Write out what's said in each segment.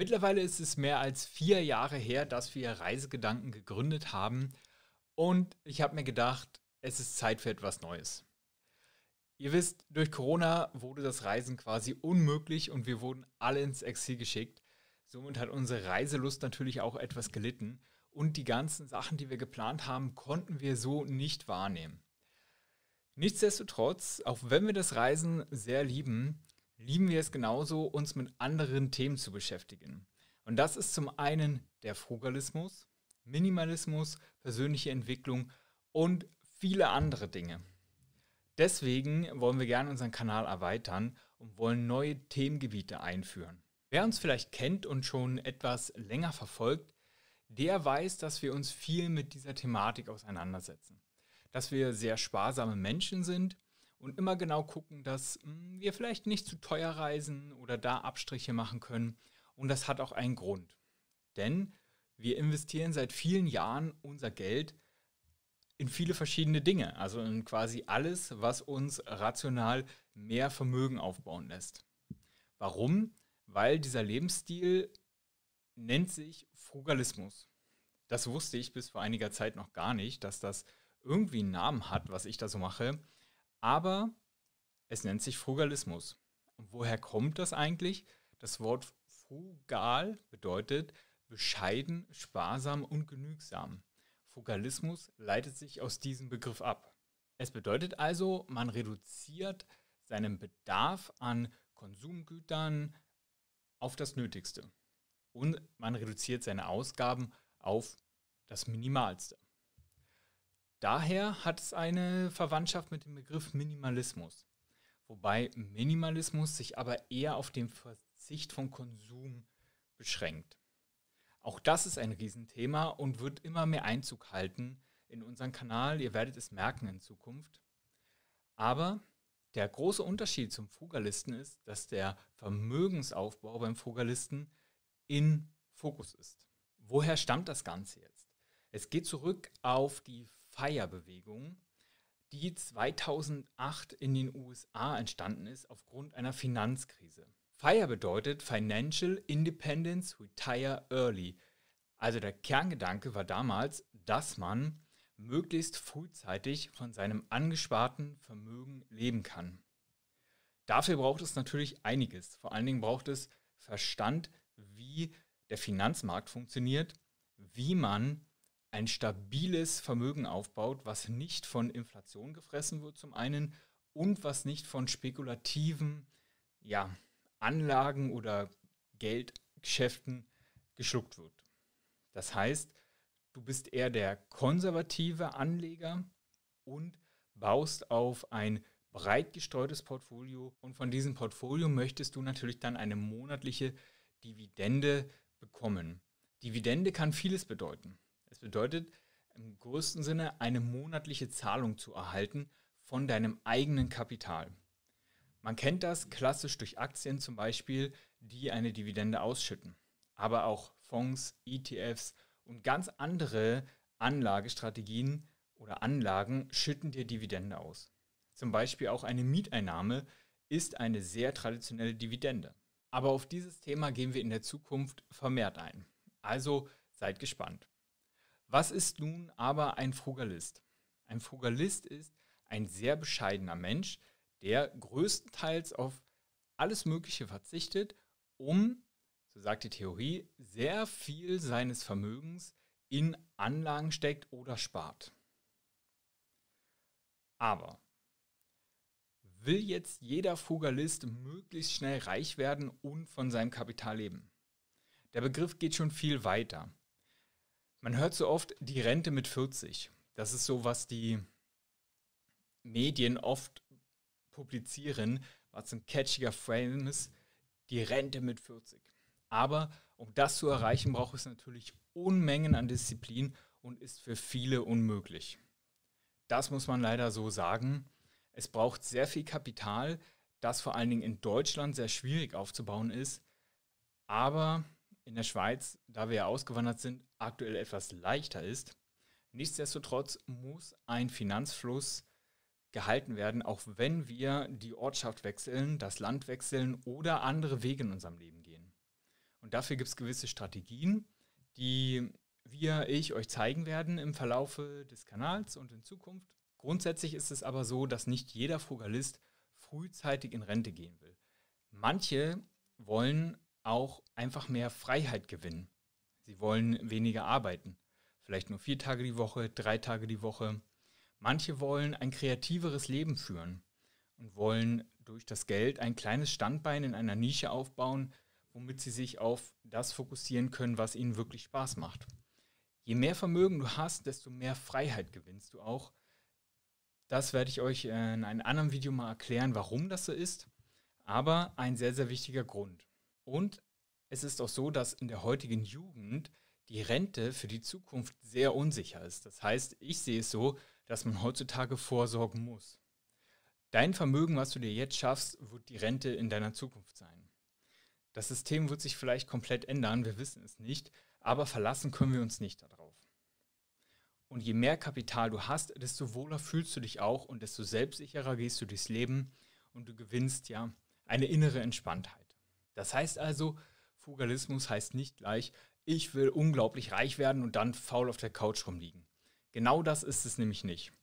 Mittlerweile ist es mehr als vier Jahre her, dass wir Reisegedanken gegründet haben und ich habe mir gedacht, es ist Zeit für etwas Neues. Ihr wisst, durch Corona wurde das Reisen quasi unmöglich und wir wurden alle ins Exil geschickt. Somit hat unsere Reiselust natürlich auch etwas gelitten und die ganzen Sachen, die wir geplant haben, konnten wir so nicht wahrnehmen. Nichtsdestotrotz, auch wenn wir das Reisen sehr lieben, lieben wir es genauso, uns mit anderen Themen zu beschäftigen. Und das ist zum einen der Frugalismus, Minimalismus, persönliche Entwicklung und viele andere Dinge. Deswegen wollen wir gerne unseren Kanal erweitern und wollen neue Themengebiete einführen. Wer uns vielleicht kennt und schon etwas länger verfolgt, der weiß, dass wir uns viel mit dieser Thematik auseinandersetzen. Dass wir sehr sparsame Menschen sind und immer genau gucken, dass hm, wir vielleicht nicht zu teuer reisen oder da Abstriche machen können. Und das hat auch einen Grund. Denn wir investieren seit vielen Jahren unser Geld in viele verschiedene Dinge. Also in quasi alles, was uns rational mehr Vermögen aufbauen lässt. Warum? Weil dieser Lebensstil nennt sich Frugalismus. Das wusste ich bis vor einiger Zeit noch gar nicht, dass das irgendwie einen Namen hat, was ich da so mache. Aber es nennt sich Frugalismus. Und woher kommt das eigentlich? Das Wort frugal bedeutet bescheiden, sparsam und genügsam. Frugalismus leitet sich aus diesem Begriff ab. Es bedeutet also, man reduziert seinen Bedarf an Konsumgütern auf das Nötigste. Und man reduziert seine Ausgaben auf das Minimalste. Daher hat es eine Verwandtschaft mit dem Begriff Minimalismus, wobei Minimalismus sich aber eher auf den Verzicht von Konsum beschränkt. Auch das ist ein Riesenthema und wird immer mehr Einzug halten in unseren Kanal. Ihr werdet es merken in Zukunft. Aber der große Unterschied zum Frugalisten ist, dass der Vermögensaufbau beim Frugalisten in Fokus ist. Woher stammt das Ganze jetzt? Es geht zurück auf die FIRE-Bewegung, die 2008 in den USA entstanden ist aufgrund einer Finanzkrise. FIRE bedeutet Financial Independence Retire Early. Also der Kerngedanke war damals, dass man möglichst frühzeitig von seinem angesparten Vermögen leben kann. Dafür braucht es natürlich einiges. Vor allen Dingen braucht es Verstand, wie der Finanzmarkt funktioniert, wie man ein stabiles Vermögen aufbaut, was nicht von Inflation gefressen wird zum einen und was nicht von spekulativen ja, Anlagen oder Geldgeschäften geschluckt wird. Das heißt, du bist eher der konservative Anleger und baust auf ein breit gestreutes Portfolio und von diesem Portfolio möchtest du natürlich dann eine monatliche Dividende bekommen. Dividende kann vieles bedeuten. Es bedeutet im größten Sinne eine monatliche Zahlung zu erhalten von deinem eigenen Kapital. Man kennt das klassisch durch Aktien zum Beispiel, die eine Dividende ausschütten. Aber auch Fonds, ETFs und ganz andere Anlagestrategien oder Anlagen schütten dir Dividende aus. Zum Beispiel auch eine Mieteinnahme ist eine sehr traditionelle Dividende. Aber auf dieses Thema gehen wir in der Zukunft vermehrt ein. Also seid gespannt. Was ist nun aber ein Frugalist? Ein Frugalist ist ein sehr bescheidener Mensch, der größtenteils auf alles Mögliche verzichtet, um, so sagt die Theorie, sehr viel seines Vermögens in Anlagen steckt oder spart. Aber will jetzt jeder Frugalist möglichst schnell reich werden und von seinem Kapital leben? Der Begriff geht schon viel weiter. Man hört so oft die Rente mit 40. Das ist so, was die Medien oft publizieren, was ein catchiger Frame ist, die Rente mit 40. Aber um das zu erreichen, braucht es natürlich Unmengen an Disziplin und ist für viele unmöglich. Das muss man leider so sagen. Es braucht sehr viel Kapital, das vor allen Dingen in Deutschland sehr schwierig aufzubauen ist. Aber in der Schweiz, da wir ja ausgewandert sind, aktuell etwas leichter ist. Nichtsdestotrotz muss ein Finanzfluss gehalten werden, auch wenn wir die Ortschaft wechseln, das Land wechseln oder andere Wege in unserem Leben gehen. Und dafür gibt es gewisse Strategien, die wir, ich euch zeigen werden im Verlaufe des Kanals und in Zukunft. Grundsätzlich ist es aber so, dass nicht jeder Frugalist frühzeitig in Rente gehen will. Manche wollen auch einfach mehr Freiheit gewinnen. Sie wollen weniger arbeiten. Vielleicht nur vier Tage die Woche, drei Tage die Woche. Manche wollen ein kreativeres Leben führen und wollen durch das Geld ein kleines Standbein in einer Nische aufbauen, womit sie sich auf das fokussieren können, was ihnen wirklich Spaß macht. Je mehr Vermögen du hast, desto mehr Freiheit gewinnst du auch. Das werde ich euch in einem anderen Video mal erklären, warum das so ist. Aber ein sehr, sehr wichtiger Grund. Und es ist auch so, dass in der heutigen Jugend die Rente für die Zukunft sehr unsicher ist. Das heißt, ich sehe es so, dass man heutzutage vorsorgen muss. Dein Vermögen, was du dir jetzt schaffst, wird die Rente in deiner Zukunft sein. Das System wird sich vielleicht komplett ändern, wir wissen es nicht, aber verlassen können wir uns nicht darauf. Und je mehr Kapital du hast, desto wohler fühlst du dich auch und desto selbstsicherer gehst du durchs Leben und du gewinnst ja eine innere Entspanntheit. Das heißt also, Fugalismus heißt nicht gleich, ich will unglaublich reich werden und dann faul auf der Couch rumliegen. Genau das ist es nämlich nicht.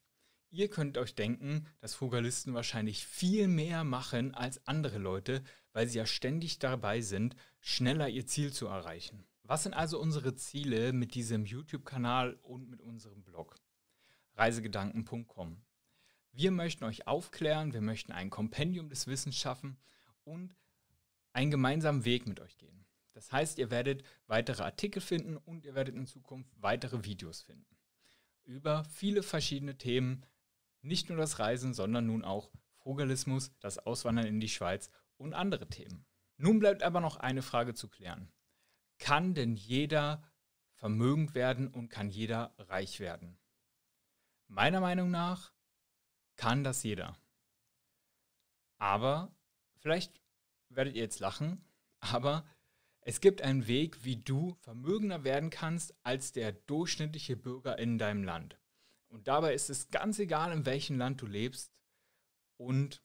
Ihr könnt euch denken, dass Frugalisten wahrscheinlich viel mehr machen als andere Leute, weil sie ja ständig dabei sind, schneller ihr Ziel zu erreichen. Was sind also unsere Ziele mit diesem YouTube-Kanal und mit unserem Blog? Reisegedanken.com. Wir möchten euch aufklären, wir möchten ein Kompendium des Wissens schaffen und einen gemeinsamen Weg mit euch gehen. Das heißt, ihr werdet weitere Artikel finden und ihr werdet in Zukunft weitere Videos finden. Über viele verschiedene Themen, nicht nur das Reisen, sondern nun auch Frugalismus, das Auswandern in die Schweiz und andere Themen. Nun bleibt aber noch eine Frage zu klären. Kann denn jeder vermögend werden und kann jeder reich werden? Meiner Meinung nach kann das jeder. Aber vielleicht werdet ihr jetzt lachen, aber es gibt einen Weg, wie du vermögender werden kannst als der durchschnittliche Bürger in deinem Land. Und dabei ist es ganz egal, in welchem Land du lebst und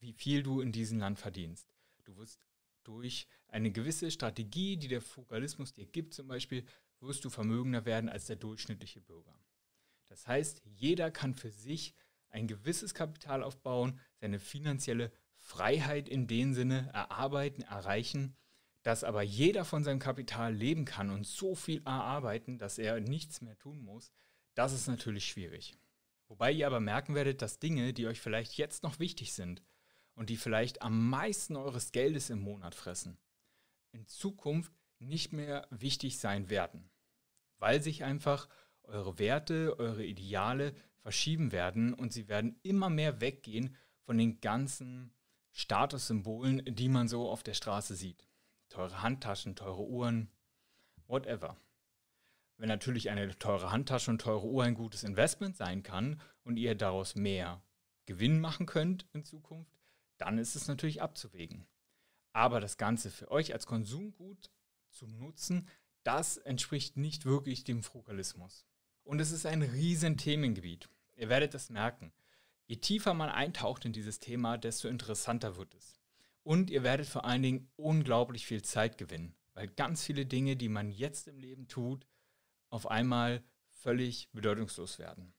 wie viel du in diesem Land verdienst. Du wirst durch eine gewisse Strategie, die der Fugalismus dir gibt, zum Beispiel, wirst du vermögender werden als der durchschnittliche Bürger. Das heißt, jeder kann für sich ein gewisses Kapital aufbauen, seine finanzielle Freiheit in dem Sinne erarbeiten, erreichen, dass aber jeder von seinem Kapital leben kann und so viel erarbeiten, dass er nichts mehr tun muss, das ist natürlich schwierig. Wobei ihr aber merken werdet, dass Dinge, die euch vielleicht jetzt noch wichtig sind und die vielleicht am meisten eures Geldes im Monat fressen, in Zukunft nicht mehr wichtig sein werden, weil sich einfach eure Werte, eure Ideale verschieben werden und sie werden immer mehr weggehen von den ganzen Statussymbolen, die man so auf der Straße sieht. Teure Handtaschen, teure Uhren, whatever. Wenn natürlich eine teure Handtasche und teure Uhr ein gutes Investment sein kann und ihr daraus mehr Gewinn machen könnt in Zukunft, dann ist es natürlich abzuwägen. Aber das Ganze für euch als Konsumgut zu nutzen, das entspricht nicht wirklich dem Frugalismus. Und es ist ein riesen Themengebiet. Ihr werdet es merken. Je tiefer man eintaucht in dieses Thema, desto interessanter wird es. Und ihr werdet vor allen Dingen unglaublich viel Zeit gewinnen, weil ganz viele Dinge, die man jetzt im Leben tut, auf einmal völlig bedeutungslos werden.